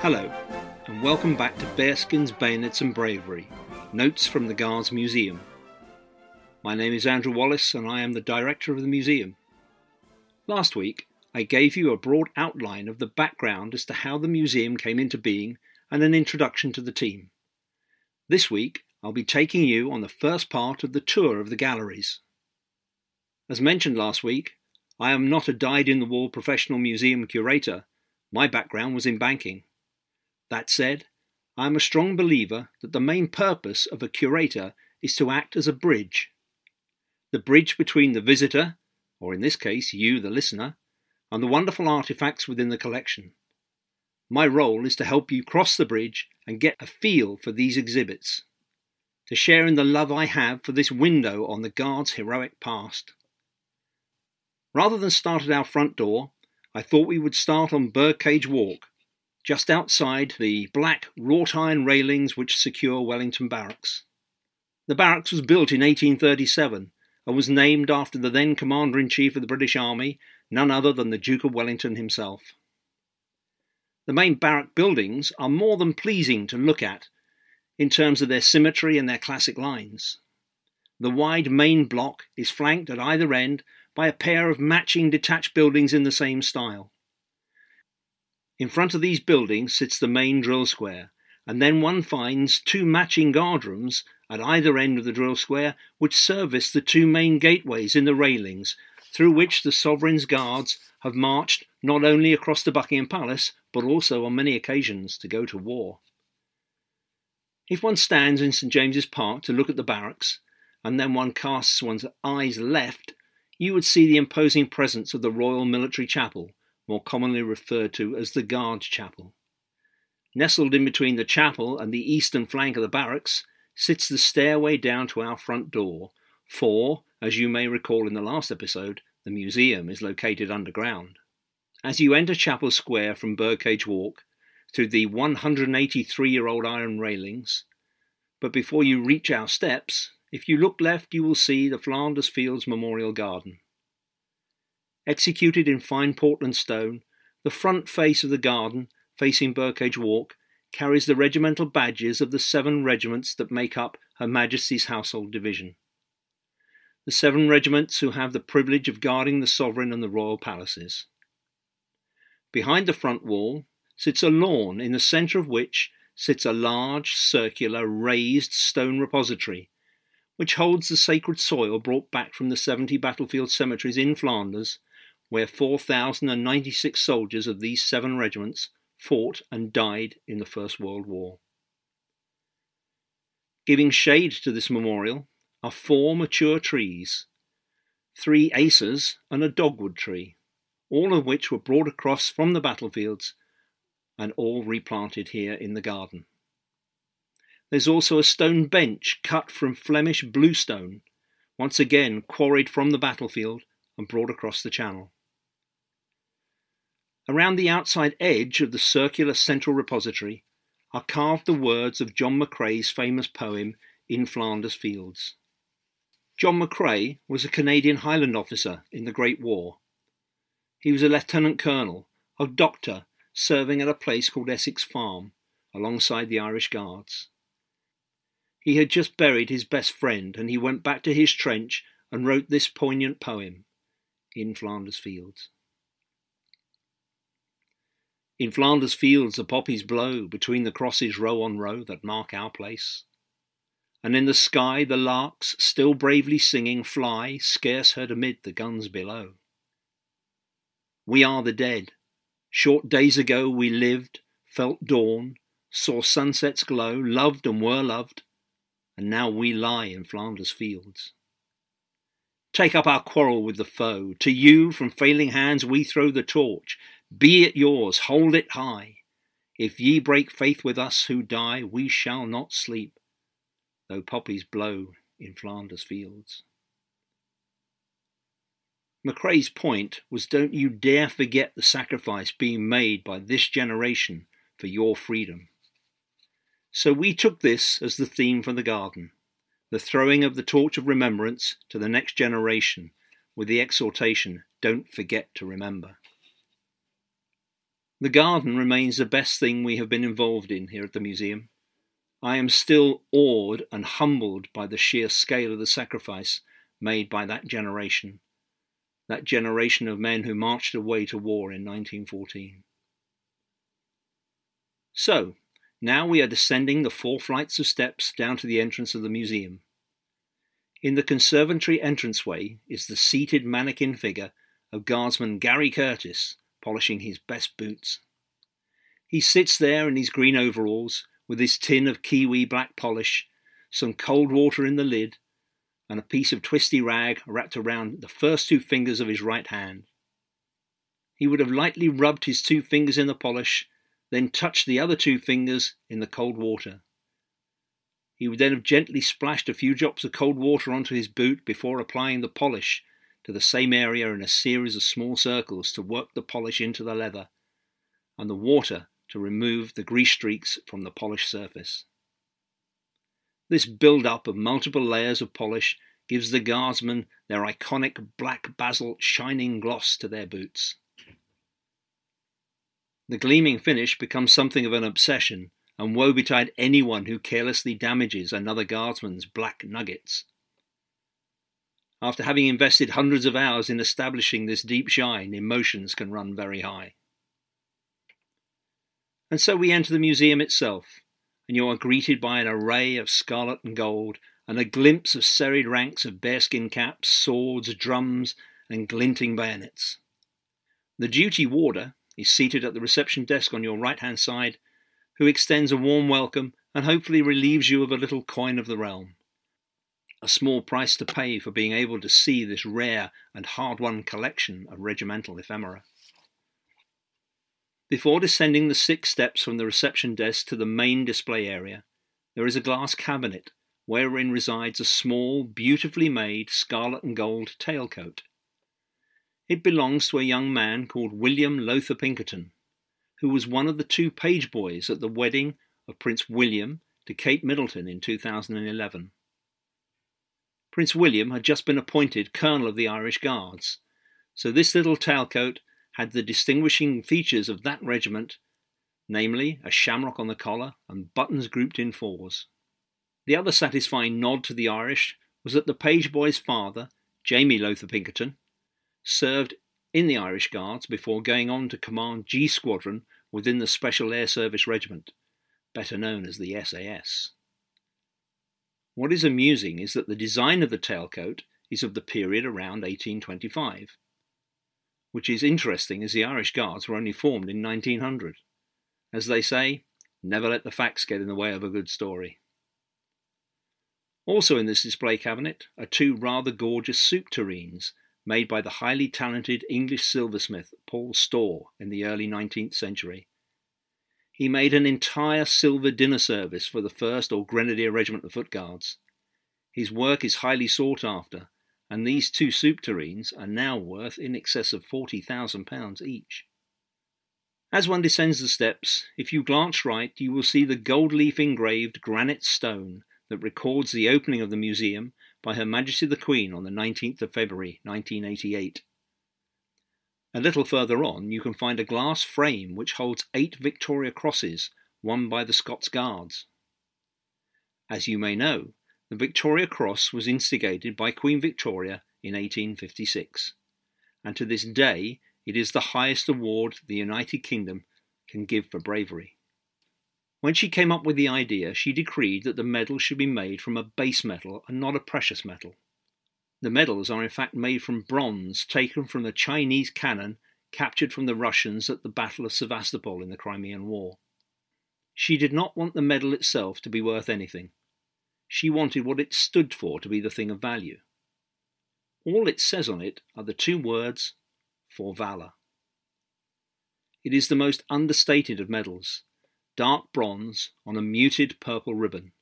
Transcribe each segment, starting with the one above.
Hello, and welcome back to Bearskins, Bayonets and Bravery Notes from the Guards Museum. My name is Andrew Wallace, and I am the director of the museum. Last week, I gave you a broad outline of the background as to how the museum came into being and an introduction to the team. This week, I'll be taking you on the first part of the tour of the galleries. As mentioned last week, I am not a dyed in the wool professional museum curator. My background was in banking. That said, I am a strong believer that the main purpose of a curator is to act as a bridge. The bridge between the visitor, or in this case you, the listener, and the wonderful artifacts within the collection. My role is to help you cross the bridge and get a feel for these exhibits to share in the love I have for this window on the Guard's heroic past. Rather than start at our front door, I thought we would start on Birdcage Walk, just outside the black wrought iron railings which secure Wellington Barracks. The barracks was built in 1837 and was named after the then Commander in Chief of the British Army, none other than the Duke of Wellington himself. The main barrack buildings are more than pleasing to look at in terms of their symmetry and their classic lines. The wide main block is flanked at either end by a pair of matching detached buildings in the same style. In front of these buildings sits the main drill square, and then one finds two matching guard rooms at either end of the drill square which service the two main gateways in the railings through which the sovereign's guards have marched not only across the Buckingham Palace but also on many occasions to go to war. If one stands in St James's Park to look at the barracks, and then one casts one's eyes left, you would see the imposing presence of the Royal Military Chapel, more commonly referred to as the Guards Chapel. Nestled in between the chapel and the eastern flank of the barracks sits the stairway down to our front door, for, as you may recall in the last episode, the museum is located underground. As you enter Chapel Square from Birdcage Walk, through the 183 year old iron railings. But before you reach our steps, if you look left, you will see the Flanders Fields Memorial Garden. Executed in fine Portland stone, the front face of the garden, facing Birdcage Walk, carries the regimental badges of the seven regiments that make up Her Majesty's Household Division. The seven regiments who have the privilege of guarding the sovereign and the royal palaces. Behind the front wall, sits a lawn in the centre of which sits a large, circular, raised stone repository, which holds the sacred soil brought back from the 70 battlefield cemeteries in Flanders, where 4,096 soldiers of these seven regiments fought and died in the First World War. Giving shade to this memorial are four mature trees, three acers and a dogwood tree, all of which were brought across from the battlefields and all replanted here in the garden. There's also a stone bench cut from Flemish bluestone, once again quarried from the battlefield and brought across the channel. Around the outside edge of the circular central repository are carved the words of John McCrae's famous poem In Flanders Fields. John McCrae was a Canadian Highland officer in the Great War. He was a lieutenant colonel, a doctor, serving at a place called Essex Farm, alongside the Irish Guards. He had just buried his best friend, and he went back to his trench and wrote this poignant poem, In Flanders Fields. In Flanders fields the poppies blow between the crosses row on row that mark our place. And in the sky the larks, still bravely singing, fly, scarce heard amid the guns below. We are the dead, Short days ago we lived, felt dawn, saw sunsets glow, loved and were loved, and now we lie in Flanders fields. Take up our quarrel with the foe. To you from failing hands we throw the torch. Be it yours, hold it high. If ye break faith with us who die, we shall not sleep, though poppies blow in Flanders fields. McCrae's point was don't you dare forget the sacrifice being made by this generation for your freedom. So we took this as the theme for the garden the throwing of the torch of remembrance to the next generation with the exhortation, don't forget to remember. The garden remains the best thing we have been involved in here at the museum. I am still awed and humbled by the sheer scale of the sacrifice made by that generation, that generation of men who marched away to war in 1914. So, now we are descending the four flights of steps down to the entrance of the museum. In the conservatory entranceway is the seated mannequin figure of Guardsman Gary Curtis polishing his best boots. He sits there in his green overalls with his tin of kiwi black polish, some cold water in the lid, and a piece of twisty rag wrapped around the first two fingers of his right hand. He would have lightly rubbed his two fingers in the polish then touched the other two fingers in the cold water. He would then have gently splashed a few drops of cold water onto his boot before applying the polish to the same area in a series of small circles to work the polish into the leather, and the water to remove the grease streaks from the polished surface. This build up of multiple layers of polish gives the guardsmen their iconic black basalt shining gloss to their boots. The gleaming finish becomes something of an obsession, and woe betide anyone who carelessly damages another guardsman's black nuggets. After having invested hundreds of hours in establishing this deep shine, emotions can run very high. And so we enter the museum itself, and you are greeted by an array of scarlet and gold, and a glimpse of serried ranks of bearskin caps, swords, drums, and glinting bayonets. The duty warder, is seated at the reception desk on your right hand side, who extends a warm welcome and hopefully relieves you of a little coin of the realm. A small price to pay for being able to see this rare and hard won collection of regimental ephemera. Before descending the six steps from the reception desk to the main display area, there is a glass cabinet wherein resides a small, beautifully made scarlet and gold tailcoat it belongs to a young man called William Lowther Pinkerton, who was one of the two page boys at the wedding of Prince William to Kate Middleton in 2011. Prince William had just been appointed Colonel of the Irish Guards, so this little tailcoat had the distinguishing features of that regiment, namely a shamrock on the collar and buttons grouped in fours. The other satisfying nod to the Irish was that the page boy's father, Jamie Lowther Pinkerton, served in the Irish Guards before going on to command G Squadron within the Special Air Service Regiment, better known as the SAS. What is amusing is that the design of the tailcoat is of the period around 1825, which is interesting as the Irish Guards were only formed in 1900. As they say, never let the facts get in the way of a good story. Also in this display cabinet are two rather gorgeous soup tureens made by the highly talented English silversmith Paul Storr in the early 19th century. He made an entire silver dinner service for the 1st or Grenadier Regiment of Foot Guards. His work is highly sought after, and these two soup tureens are now worth in excess of £40,000 each. As one descends the steps, if you glance right, you will see the gold leaf engraved granite stone that records the opening of the museum by Her Majesty the Queen on the 19th of February 1988. A little further on, you can find a glass frame which holds eight Victoria Crosses won by the Scots Guards. As you may know, the Victoria Cross was instigated by Queen Victoria in 1856, and to this day it is the highest award the United Kingdom can give for bravery. When she came up with the idea, she decreed that the medal should be made from a base metal and not a precious metal. The medals are in fact made from bronze taken from the Chinese cannon captured from the Russians at the Battle of Sevastopol in the Crimean War. She did not want the medal itself to be worth anything. She wanted what it stood for to be the thing of value. All it says on it are the two words, for valour. It is the most understated of medals, dark bronze on a muted purple ribbon.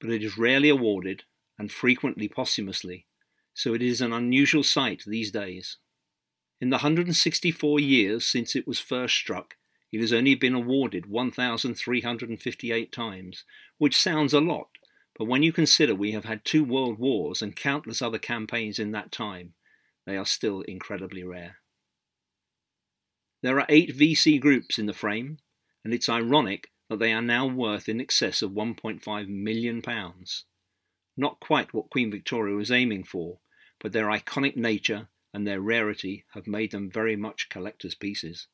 But it is rarely awarded and frequently posthumously, so it is an unusual sight these days. In the 164 years since it was first struck, it has only been awarded 1,358 times, which sounds a lot, but when you consider we have had two world wars and countless other campaigns in that time, they are still incredibly rare. There are eight VC groups in the frame, and it's ironic that they are now worth in excess of £1.5 million. Not quite what Queen Victoria was aiming for, but their iconic nature and their rarity have made them very much collector's pieces.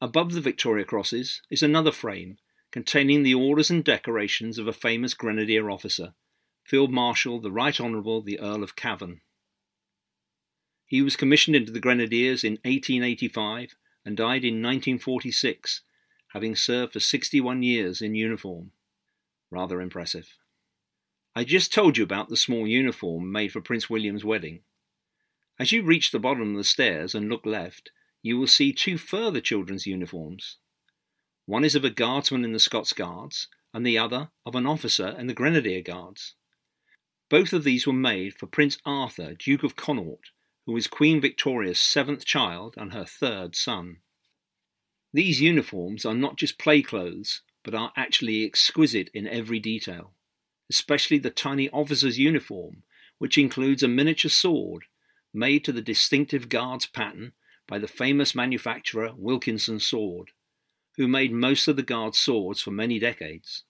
Above the Victoria Crosses is another frame containing the orders and decorations of a famous grenadier officer, Field Marshal the Right Honourable the Earl of Cavan. He was commissioned into the Grenadiers in 1885 and died in 1946, having served for 61 years in uniform. Rather impressive. I just told you about the small uniform made for Prince William's wedding. As you reach the bottom of the stairs and look left, you will see two further children's uniforms. One is of a guardsman in the Scots Guards, and the other of an officer in the Grenadier Guards. Both of these were made for Prince Arthur, Duke of Connaught, who was Queen Victoria's seventh child and her third son. These uniforms are not just play clothes, but are actually exquisite in every detail, especially the tiny officer's uniform, which includes a miniature sword made to the distinctive Guards pattern by the famous manufacturer Wilkinson Sword who made most of the Guard's swords for many decades.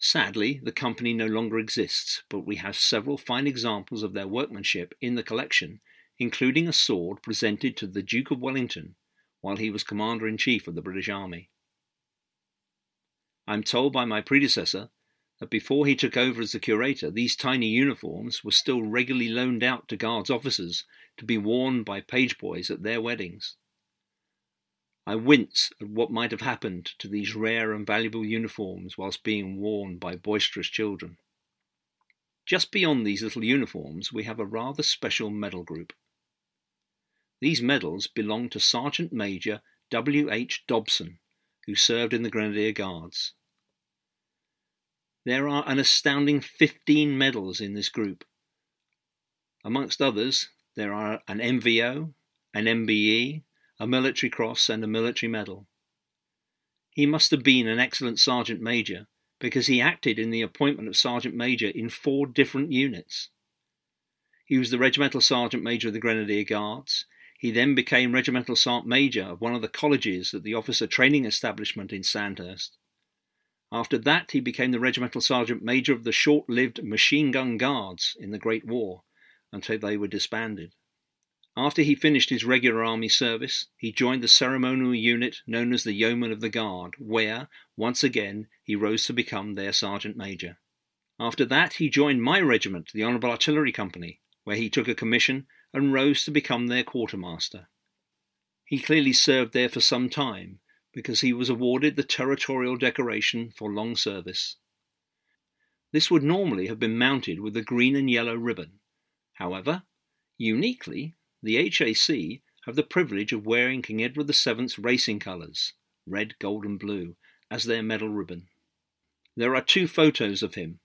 Sadly, the company no longer exists, but we have several fine examples of their workmanship in the collection, including a sword presented to the Duke of Wellington while he was Commander in Chief of the British Army. I am told by my predecessor that before he took over as the curator, these tiny uniforms were still regularly loaned out to Guards officers to be worn by page boys at their weddings. I wince at what might have happened to these rare and valuable uniforms whilst being worn by boisterous children. Just beyond these little uniforms, we have a rather special medal group. These medals belong to Sergeant Major W. H. Dobson, who served in the Grenadier Guards. There are an astounding 15 medals in this group. Amongst others, there are an MVO, an MBE, a military cross, and a military medal. He must have been an excellent sergeant major because he acted in the appointment of sergeant major in four different units. He was the regimental sergeant major of the Grenadier Guards. He then became regimental sergeant major of one of the colleges at the officer training establishment in Sandhurst. After that, he became the regimental sergeant major of the short lived machine gun guards in the Great War until they were disbanded. After he finished his regular army service, he joined the ceremonial unit known as the Yeomen of the Guard, where, once again, he rose to become their sergeant major. After that, he joined my regiment, the Honourable Artillery Company, where he took a commission and rose to become their quartermaster. He clearly served there for some time, because he was awarded the Territorial Decoration for long service. This would normally have been mounted with a green and yellow ribbon. However, uniquely, the HAC have the privilege of wearing King Edward VII's racing colours, red, gold, and blue, as their medal ribbon. There are two photos of him,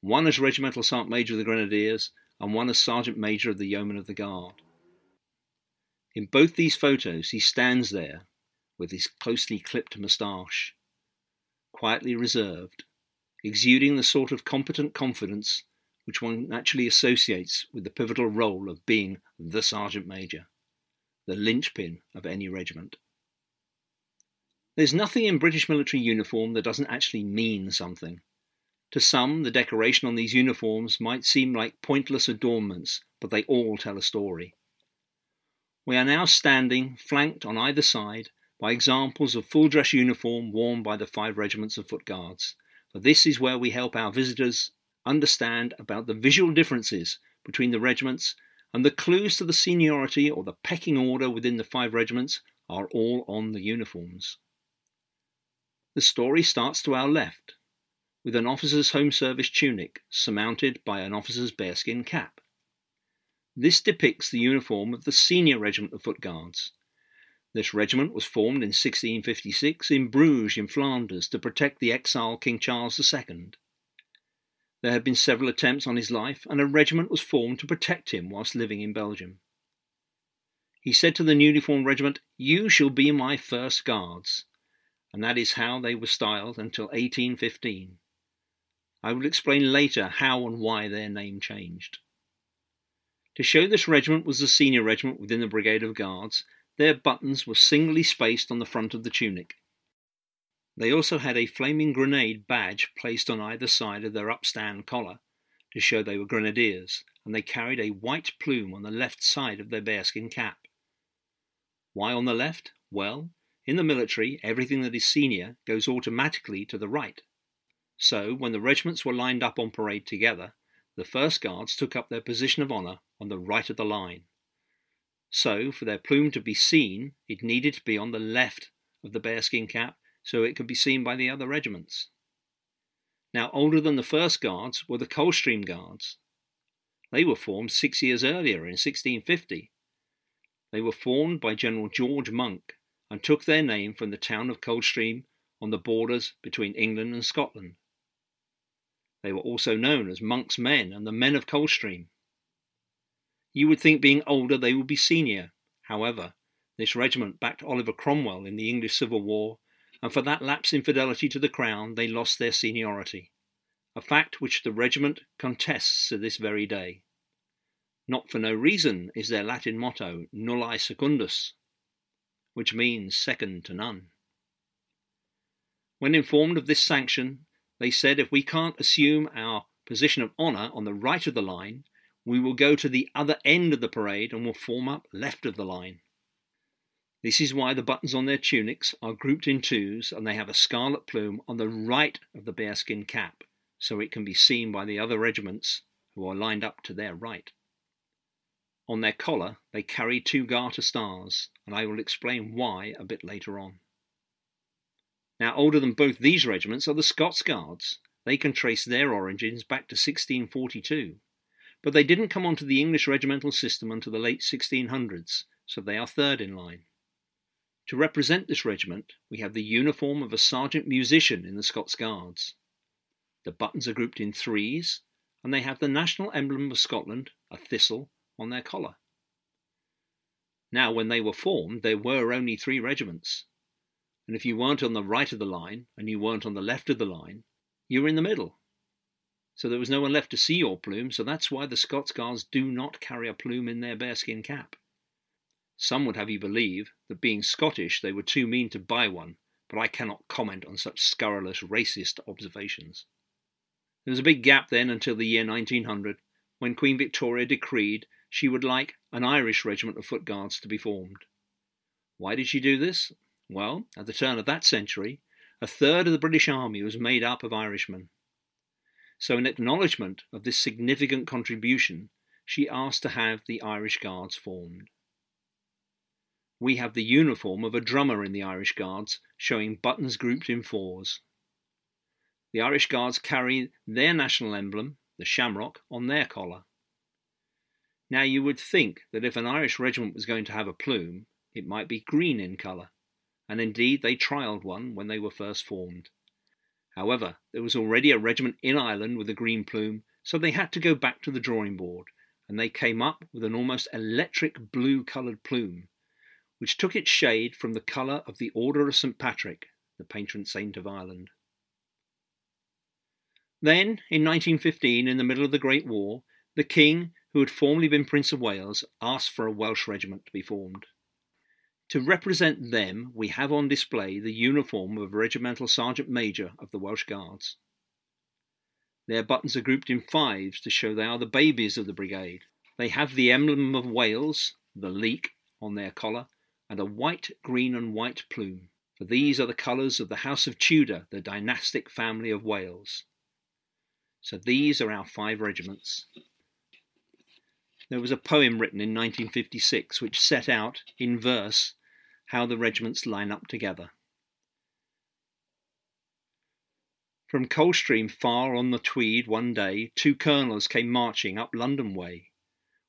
one as Regimental Sergeant Major of the Grenadiers and one as Sergeant Major of the Yeomen of the Guard. In both these photos, he stands there with his closely clipped moustache, quietly reserved, exuding the sort of competent confidence which one naturally associates with the pivotal role of being the sergeant major, the linchpin of any regiment. There's nothing in British military uniform that doesn't actually mean something. To some, the decoration on these uniforms might seem like pointless adornments, but they all tell a story. We are now standing, flanked on either side, by examples of full dress uniform worn by the five regiments of Foot Guards, for this is where we help our visitors understand about the visual differences between the regiments, and the clues to the seniority or the pecking order within the five regiments are all on the uniforms. The story starts to our left, with an officer's home service tunic surmounted by an officer's bearskin cap. This depicts the uniform of the senior regiment of Foot Guards. This regiment was formed in 1656 in Bruges in Flanders to protect the exiled King Charles II. There had been several attempts on his life, and a regiment was formed to protect him whilst living in Belgium. He said to the newly formed regiment, You shall be my first guards, and that is how they were styled until 1815. I will explain later how and why their name changed. To show this regiment was the senior regiment within the Brigade of Guards, their buttons were singly spaced on the front of the tunic. They also had a flaming grenade badge placed on either side of their upstand collar to show they were grenadiers, and they carried a white plume on the left side of their bearskin cap. Why on the left? Well, in the military, everything that is senior goes automatically to the right. So, when the regiments were lined up on parade together, the First Guards took up their position of honour on the right of the line. So, for their plume to be seen, it needed to be on the left of the bearskin cap so it could be seen by the other regiments. Now, older than the First Guards were the Coldstream Guards. They were formed six years earlier in 1650. They were formed by General George Monk and took their name from the town of Coldstream on the borders between England and Scotland. They were also known as Monk's Men and the Men of Coldstream. You would think being older they would be senior. However, this regiment backed Oliver Cromwell in the English Civil War, and for that lapse in fidelity to the Crown they lost their seniority, a fact which the regiment contests to this very day. Not for no reason is their Latin motto Nulli Secundus, which means second to none. When informed of this sanction, they said if we can't assume our position of honour on the right of the line, we will go to the other end of the parade and will form up left of the line. This is why the buttons on their tunics are grouped in twos and they have a scarlet plume on the right of the bearskin cap, so it can be seen by the other regiments who are lined up to their right. On their collar, they carry two garter stars, and I will explain why a bit later on. Now, older than both these regiments are the Scots Guards. They can trace their origins back to 1642, but they didn't come onto the English regimental system until the late 1600s, so they are third in line. To represent this regiment, we have the uniform of a sergeant musician in the Scots Guards. The buttons are grouped in threes, and they have the national emblem of Scotland, a thistle, on their collar. Now, when they were formed, there were only three regiments, and if you weren't on the right of the line and you weren't on the left of the line, you were in the middle. So there was no one left to see your plume, so that's why the Scots Guards do not carry a plume in their bearskin cap. Some would have you believe that being Scottish they were too mean to buy one, but I cannot comment on such scurrilous racist observations. There was a big gap then until the year 1900, when Queen Victoria decreed she would like an Irish regiment of foot guards to be formed. Why did she do this? Well, at the turn of that century, a third of the British Army was made up of Irishmen. So, in acknowledgement of this significant contribution, she asked to have the Irish Guards formed. We have the uniform of a drummer in the Irish Guards, showing buttons grouped in fours. The Irish Guards carry their national emblem, the shamrock, on their collar. Now, you would think that if an Irish regiment was going to have a plume, it might be green in colour and indeed they trialled one when they were first formed. However, there was already a regiment in Ireland with a green plume, so they had to go back to the drawing board, and they came up with an almost electric blue coloured plume, which took its shade from the colour of the Order of St Patrick, the patron saint of Ireland. Then, in 1915, in the middle of the Great War, the King, who had formerly been Prince of Wales, asked for a Welsh regiment to be formed. To represent them, we have on display the uniform of a regimental sergeant major of the Welsh Guards. Their buttons are grouped in fives to show they are the babies of the brigade. They have the emblem of Wales, the leek, on their collar, and a white, green, and white plume, for these are the colours of the House of Tudor, the dynastic family of Wales. So these are our five regiments. There was a poem written in 1956 which set out, in verse, how the regiments line up together. From Coldstream far on the Tweed one day, two colonels came marching up London way,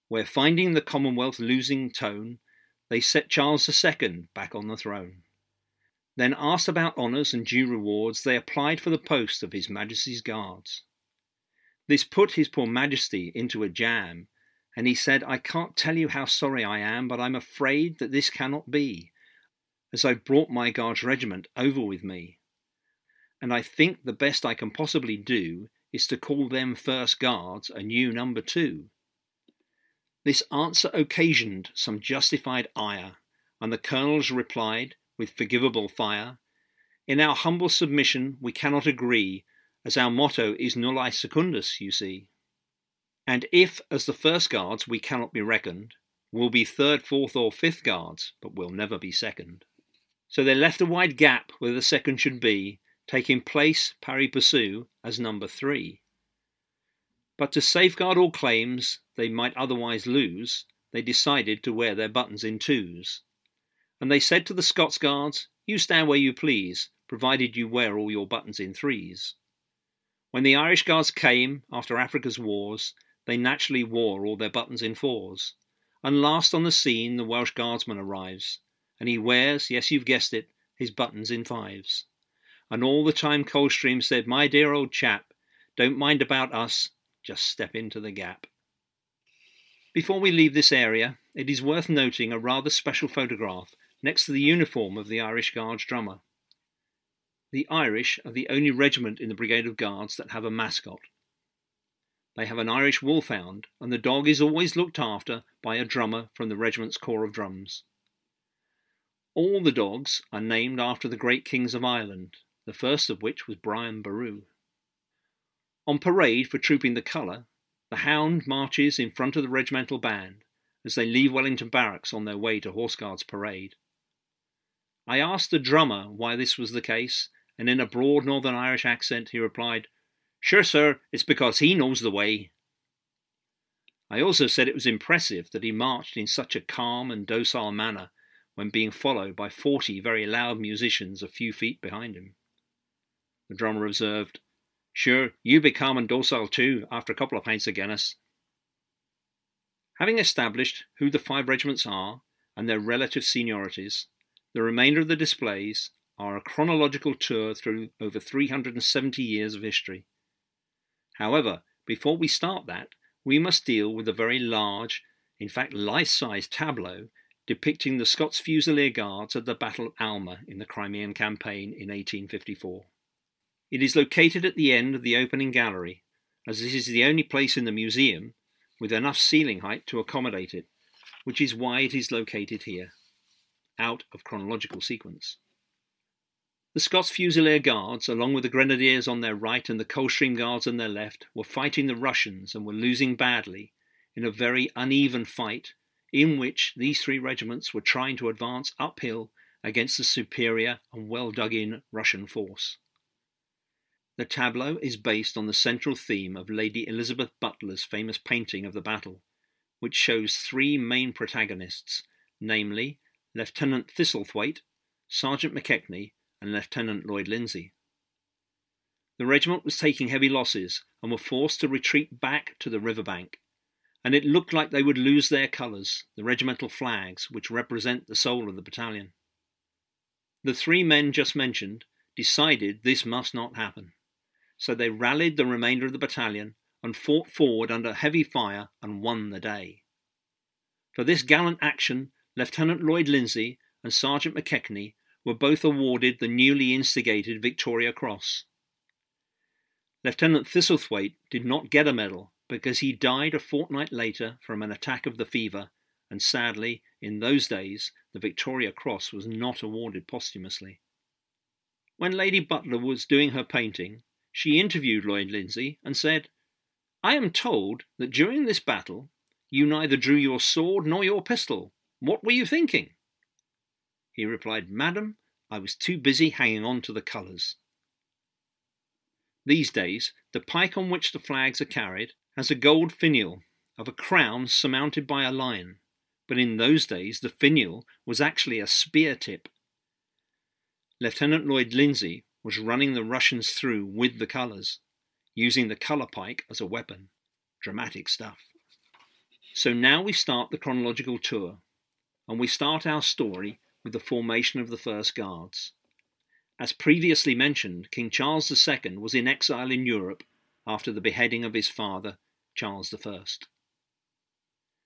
where finding the Commonwealth losing tone, they set Charles II back on the throne. Then asked about honours and due rewards, they applied for the post of His Majesty's Guards. This put His poor Majesty into a jam, and he said, I can't tell you how sorry I am, but I'm afraid that this cannot be as I've brought my Guards regiment over with me. And I think the best I can possibly do is to call them first guards and you number two. This answer occasioned some justified ire, and the colonels replied, with forgivable fire, In our humble submission we cannot agree, as our motto is nulli secundus, you see. And if, as the first guards, we cannot be reckoned, we'll be third, fourth, or fifth guards, but we'll never be second. So they left a wide gap where the second should be, taking place pari passu as number three. But to safeguard all claims they might otherwise lose, they decided to wear their buttons in twos. And they said to the Scots Guards, You stand where you please, provided you wear all your buttons in threes. When the Irish Guards came, after Africa's wars, they naturally wore all their buttons in fours. And last on the scene, the Welsh Guardsman arrives, and he wears, yes, you've guessed it, his buttons in fives. And all the time Coldstream said, My dear old chap, don't mind about us, just step into the gap. Before we leave this area, it is worth noting a rather special photograph next to the uniform of the Irish Guards drummer. The Irish are the only regiment in the Brigade of Guards that have a mascot. They have an Irish wolfhound, and the dog is always looked after by a drummer from the regiment's corps of drums. All the dogs are named after the great kings of Ireland, the first of which was Brian Boru. On parade for Trooping the Colour, the hound marches in front of the regimental band as they leave Wellington Barracks on their way to Horse Guards Parade. I asked the drummer why this was the case, and in a broad Northern Irish accent he replied, Sure, sir, it's because he knows the way. I also said it was impressive that he marched in such a calm and docile manner when being followed by forty very loud musicians a few feet behind him. The drummer observed, Sure, you be calm and docile too after a couple of pints of Guinness. Having established who the five regiments are and their relative seniorities, the remainder of the displays are a chronological tour through over 370 years of history. However, before we start that, we must deal with a very large, in fact life size tableau depicting the Scots Fusilier Guards at the Battle of Alma in the Crimean Campaign in 1854. It is located at the end of the opening gallery, as this is the only place in the museum with enough ceiling height to accommodate it, which is why it is located here, out of chronological sequence. The Scots Fusilier Guards, along with the Grenadiers on their right and the Coldstream Guards on their left, were fighting the Russians and were losing badly in a very uneven fight in which these three regiments were trying to advance uphill against the superior and well dug in Russian force. The tableau is based on the central theme of Lady Elizabeth Butler's famous painting of the battle, which shows three main protagonists, namely Lieutenant Thistlethwaite, Sergeant McKechnie, and Lieutenant Lloyd Lindsay. The regiment was taking heavy losses and were forced to retreat back to the river bank, and it looked like they would lose their colours, the regimental flags, which represent the soul of the battalion. The three men just mentioned decided this must not happen, so they rallied the remainder of the battalion and fought forward under heavy fire and won the day. For this gallant action, Lieutenant Lloyd Lindsay and Sergeant McKechnie were both awarded the newly instigated Victoria Cross. Lieutenant Thistlethwaite did not get a medal because he died a fortnight later from an attack of the fever, and sadly, in those days, the Victoria Cross was not awarded posthumously. When Lady Butler was doing her painting, she interviewed Lloyd Lindsay and said, I am told that during this battle you neither drew your sword nor your pistol. What were you thinking? He replied, Madam, I was too busy hanging on to the colours. These days, the pike on which the flags are carried has a gold finial of a crown surmounted by a lion, but in those days the finial was actually a spear tip. Lieutenant Lloyd Lindsay was running the Russians through with the colours, using the colour pike as a weapon. Dramatic stuff. So now we start the chronological tour, and we start our story with the formation of the First Guards. As previously mentioned, King Charles II was in exile in Europe after the beheading of his father, Charles I.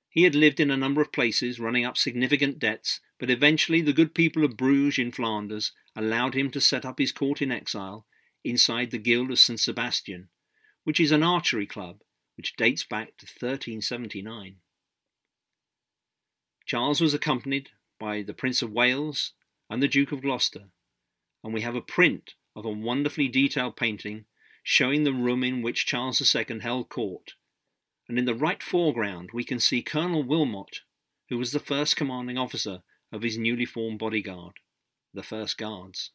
He had lived in a number of places, running up significant debts, but eventually the good people of Bruges in Flanders allowed him to set up his court in exile inside the Guild of St. Sebastian, which is an archery club which dates back to 1379. Charles was accompanied by the Prince of Wales and the Duke of Gloucester, and we have a print of a wonderfully detailed painting showing the room in which Charles II held court. And in the right foreground, we can see Colonel Wilmot, who was the first commanding officer of his newly formed bodyguard, the First Guards.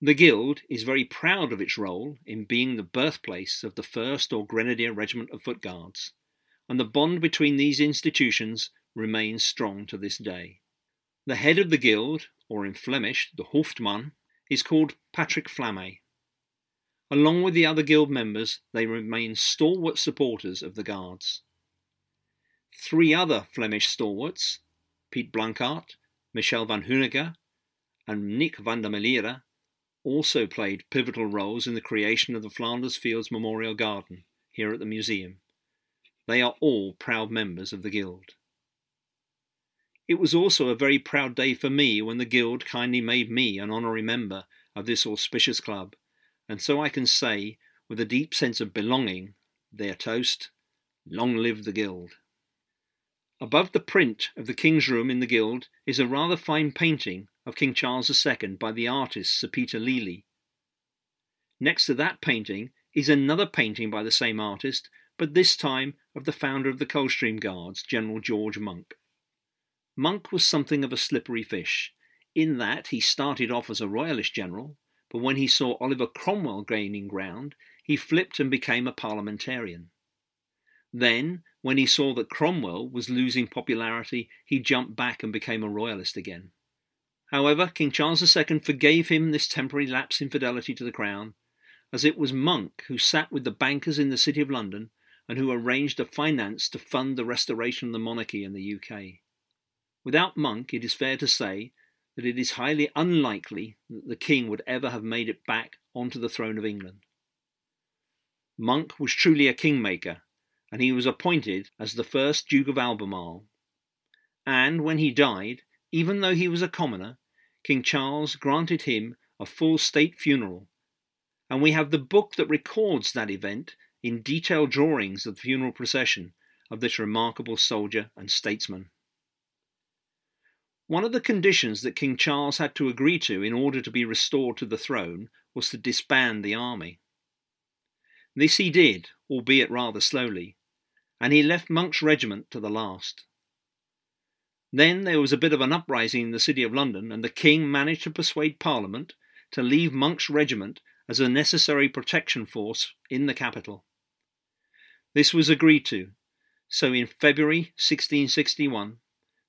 The Guild is very proud of its role in being the birthplace of the 1st or Grenadier Regiment of Foot Guards, and the bond between these institutions remains strong to this day. The head of the guild, or in Flemish, the Hoofdman, is called Patrick Flamme. Along with the other guild members, they remain stalwart supporters of the Guards. Three other Flemish stalwarts, Piet Blankaart, Michel van Huneghe, and Nick van der Merliere, also played pivotal roles in the creation of the Flanders Fields Memorial Garden here at the museum. They are all proud members of the Guild. It was also a very proud day for me when the Guild kindly made me an honorary member of this auspicious club, and so I can say, with a deep sense of belonging, their toast, Long live the Guild. Above the print of the King's Room in the Guild is a rather fine painting of King Charles II by the artist Sir Peter Lely. Next to that painting is another painting by the same artist, but this time of the founder of the Coldstream Guards, General George Monk. Monk was something of a slippery fish, in that he started off as a royalist general, but when he saw Oliver Cromwell gaining ground, he flipped and became a parliamentarian. Then, when he saw that Cromwell was losing popularity, he jumped back and became a royalist again. However, King Charles II forgave him this temporary lapse in fidelity to the crown, as it was Monk who sat with the bankers in the City of London and who arranged the finance to fund the restoration of the monarchy in the UK. Without Monk, it is fair to say that it is highly unlikely that the king would ever have made it back onto the throne of England. Monk was truly a kingmaker, and he was appointed as the first Duke of Albemarle. And when he died, even though he was a commoner, King Charles granted him a full state funeral, and we have the book that records that event in detailed drawings of the funeral procession of this remarkable soldier and statesman. One of the conditions that King Charles had to agree to in order to be restored to the throne was to disband the army. This he did, albeit rather slowly, and he left Monk's regiment to the last. Then there was a bit of an uprising in the city of London, and the king managed to persuade Parliament to leave Monk's regiment as a necessary protection force in the capital. This was agreed to, so in February 1661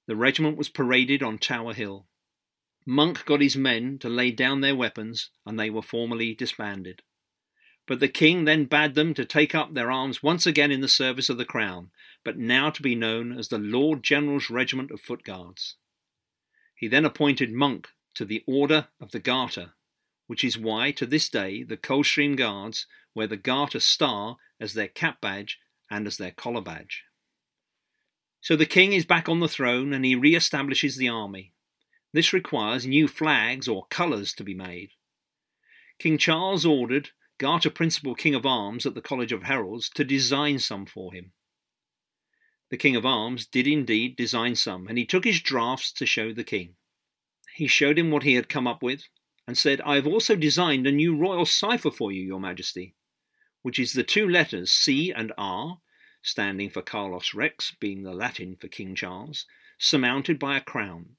the regiment was paraded on Tower Hill. Monk got his men to lay down their weapons, and they were formally disbanded. But the king then bade them to take up their arms once again in the service of the crown, but now to be known as the Lord General's Regiment of Foot Guards. He then appointed Monk to the Order of the Garter, which is why to this day the Coldstream Guards wear the Garter star as their cap badge and as their collar badge. So the king is back on the throne and he re establishes the army. This requires new flags or colours to be made. King Charles ordered Garter Principal King of Arms at the College of Heralds to design some for him. The King of Arms did indeed design some, and he took his drafts to show the king. He showed him what he had come up with, and said, I have also designed a new royal cipher for you, your majesty, which is the two letters C and R, standing for Carolus Rex, being the Latin for King Charles, surmounted by a crown.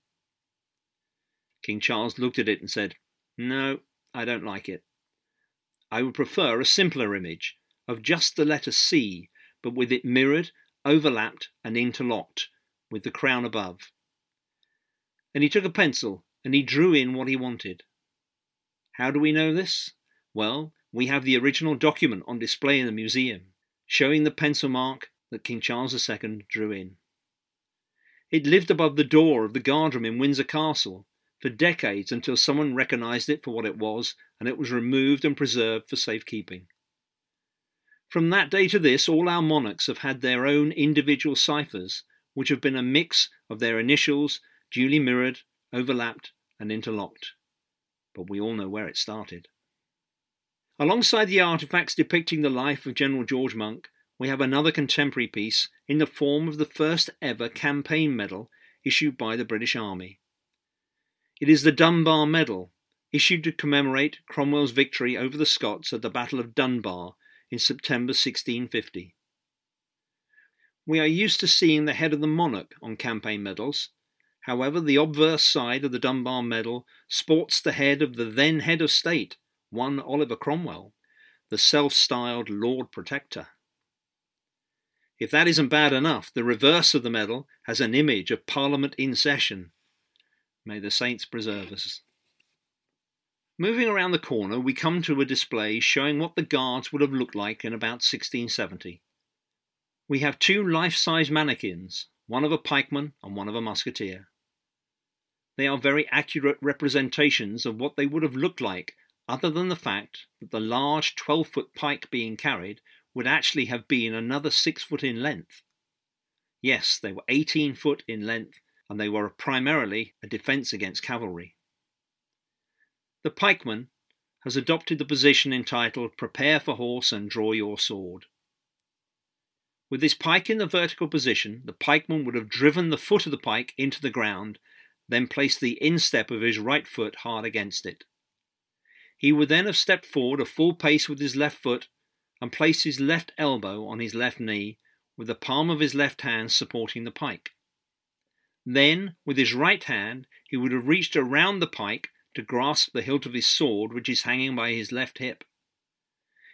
King Charles looked at it and said, No, I don't like it. I would prefer a simpler image of just the letter C, but with it mirrored, overlapped, and interlocked, with the crown above. And he took a pencil and he drew in what he wanted. How do we know this? Well, we have the original document on display in the museum showing the pencil mark that King Charles II drew in. It lived above the door of the guardroom in Windsor Castle for decades until someone recognised it for what it was and it was removed and preserved for safekeeping. From that day to this, all our monarchs have had their own individual ciphers, which have been a mix of their initials, duly mirrored, overlapped, and interlocked. But we all know where it started. Alongside the artefacts depicting the life of General George Monk, we have another contemporary piece in the form of the first ever campaign medal issued by the British Army. It is the Dunbar Medal, issued to commemorate Cromwell's victory over the Scots at the Battle of Dunbar in September 1650. We are used to seeing the head of the monarch on campaign medals. However, the obverse side of the Dunbar Medal sports the head of the then head of state, one Oliver Cromwell, the self styled Lord Protector. If that isn't bad enough, the reverse of the medal has an image of Parliament in session. May the saints preserve us. Moving around the corner, we come to a display showing what the guards would have looked like in about 1670. We have two life size mannequins, one of a pikeman and one of a musketeer. They are very accurate representations of what they would have looked like, other than the fact that the large 12 foot pike being carried would actually have been another 6 foot in length. Yes, they were 18 foot in length, and they were primarily a defence against cavalry. The pikeman has adopted the position entitled Prepare for Horse and Draw Your Sword. With his pike in the vertical position, the pikeman would have driven the foot of the pike into the ground, then placed the instep of his right foot hard against it. He would then have stepped forward a full pace with his left foot and placed his left elbow on his left knee, with the palm of his left hand supporting the pike. Then, with his right hand, he would have reached around the pike to grasp the hilt of his sword, which is hanging by his left hip.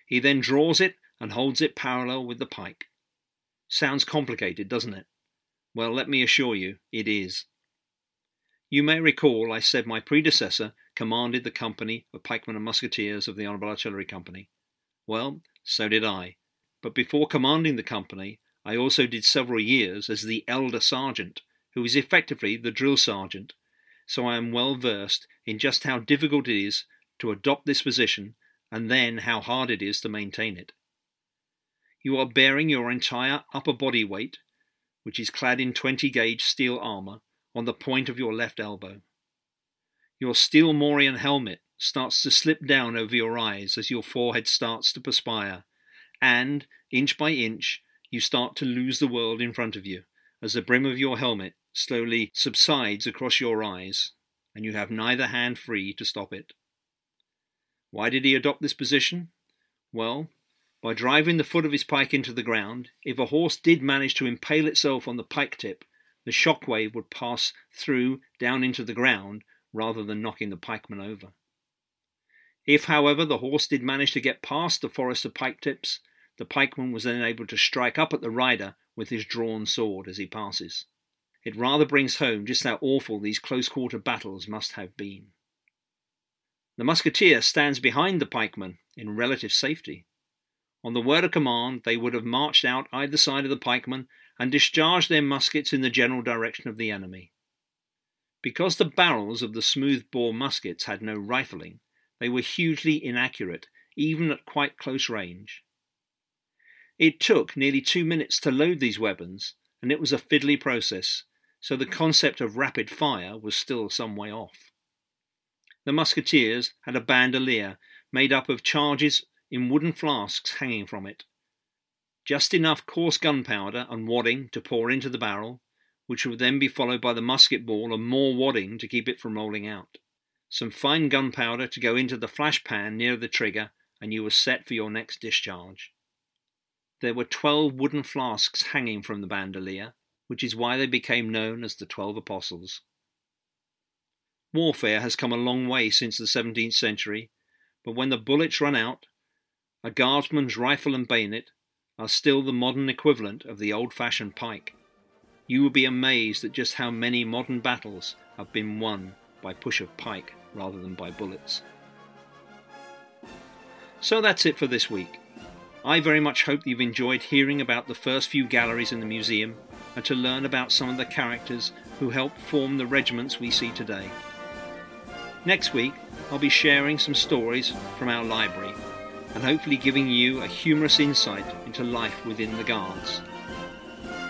He then draws it and holds it parallel with the pike. Sounds complicated, doesn't it? Well, let me assure you, it is. You may recall I said my predecessor commanded the company of pikemen and musketeers of the Honourable Artillery Company. Well, so did I. But before commanding the company, I also did several years as the elder sergeant, who is effectively the drill sergeant so I am well versed in just how difficult it is to adopt this position and then how hard it is to maintain it. You are bearing your entire upper body weight, which is clad in 20 gauge steel armour, on the point of your left elbow. Your steel morion helmet starts to slip down over your eyes as your forehead starts to perspire, and, inch by inch, you start to lose the world in front of you as the brim of your helmet slowly subsides across your eyes, and you have neither hand free to stop it. Why did he adopt this position? Well, by driving the foot of his pike into the ground, if a horse did manage to impale itself on the pike tip, the shock wave would pass through down into the ground rather than knocking the pikeman over. If, however, the horse did manage to get past the forest of pike tips, the pikeman was then able to strike up at the rider with his drawn sword as he passes. It rather brings home just how awful these close quarter battles must have been. The musketeer stands behind the pikeman in relative safety. On the word of command, they would have marched out either side of the pikeman and discharged their muskets in the general direction of the enemy. Because the barrels of the smooth bore muskets had no rifling, they were hugely inaccurate, even at quite close range. It took nearly two minutes to load these weapons, and it was a fiddly process, so the concept of rapid fire was still some way off. The musketeers had a bandolier made up of charges in wooden flasks hanging from it. Just enough coarse gunpowder and wadding to pour into the barrel, which would then be followed by the musket ball and more wadding to keep it from rolling out. Some fine gunpowder to go into the flash pan near the trigger, and you were set for your next discharge. There were twelve wooden flasks hanging from the bandolier, which is why they became known as the Twelve Apostles. Warfare has come a long way since the 17th century, but when the bullets run out, a guardsman's rifle and bayonet are still the modern equivalent of the old fashioned pike. You will be amazed at just how many modern battles have been won by push of pike rather than by bullets. So that's it for this week. I very much hope you've enjoyed hearing about the first few galleries in the museum and to learn about some of the characters who helped form the regiments we see today. Next week, I'll be sharing some stories from our library and hopefully giving you a humorous insight into life within the Guards.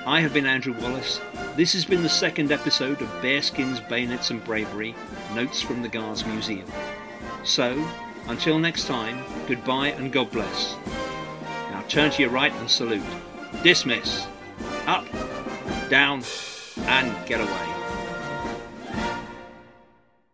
I have been Andrew Wallace. This has been the second episode of Bearskins, Bayonets and Bravery Notes from the Guards Museum. So, Until next time, goodbye and God bless. Now turn to your right and salute. Dismiss. Up, down, and get away.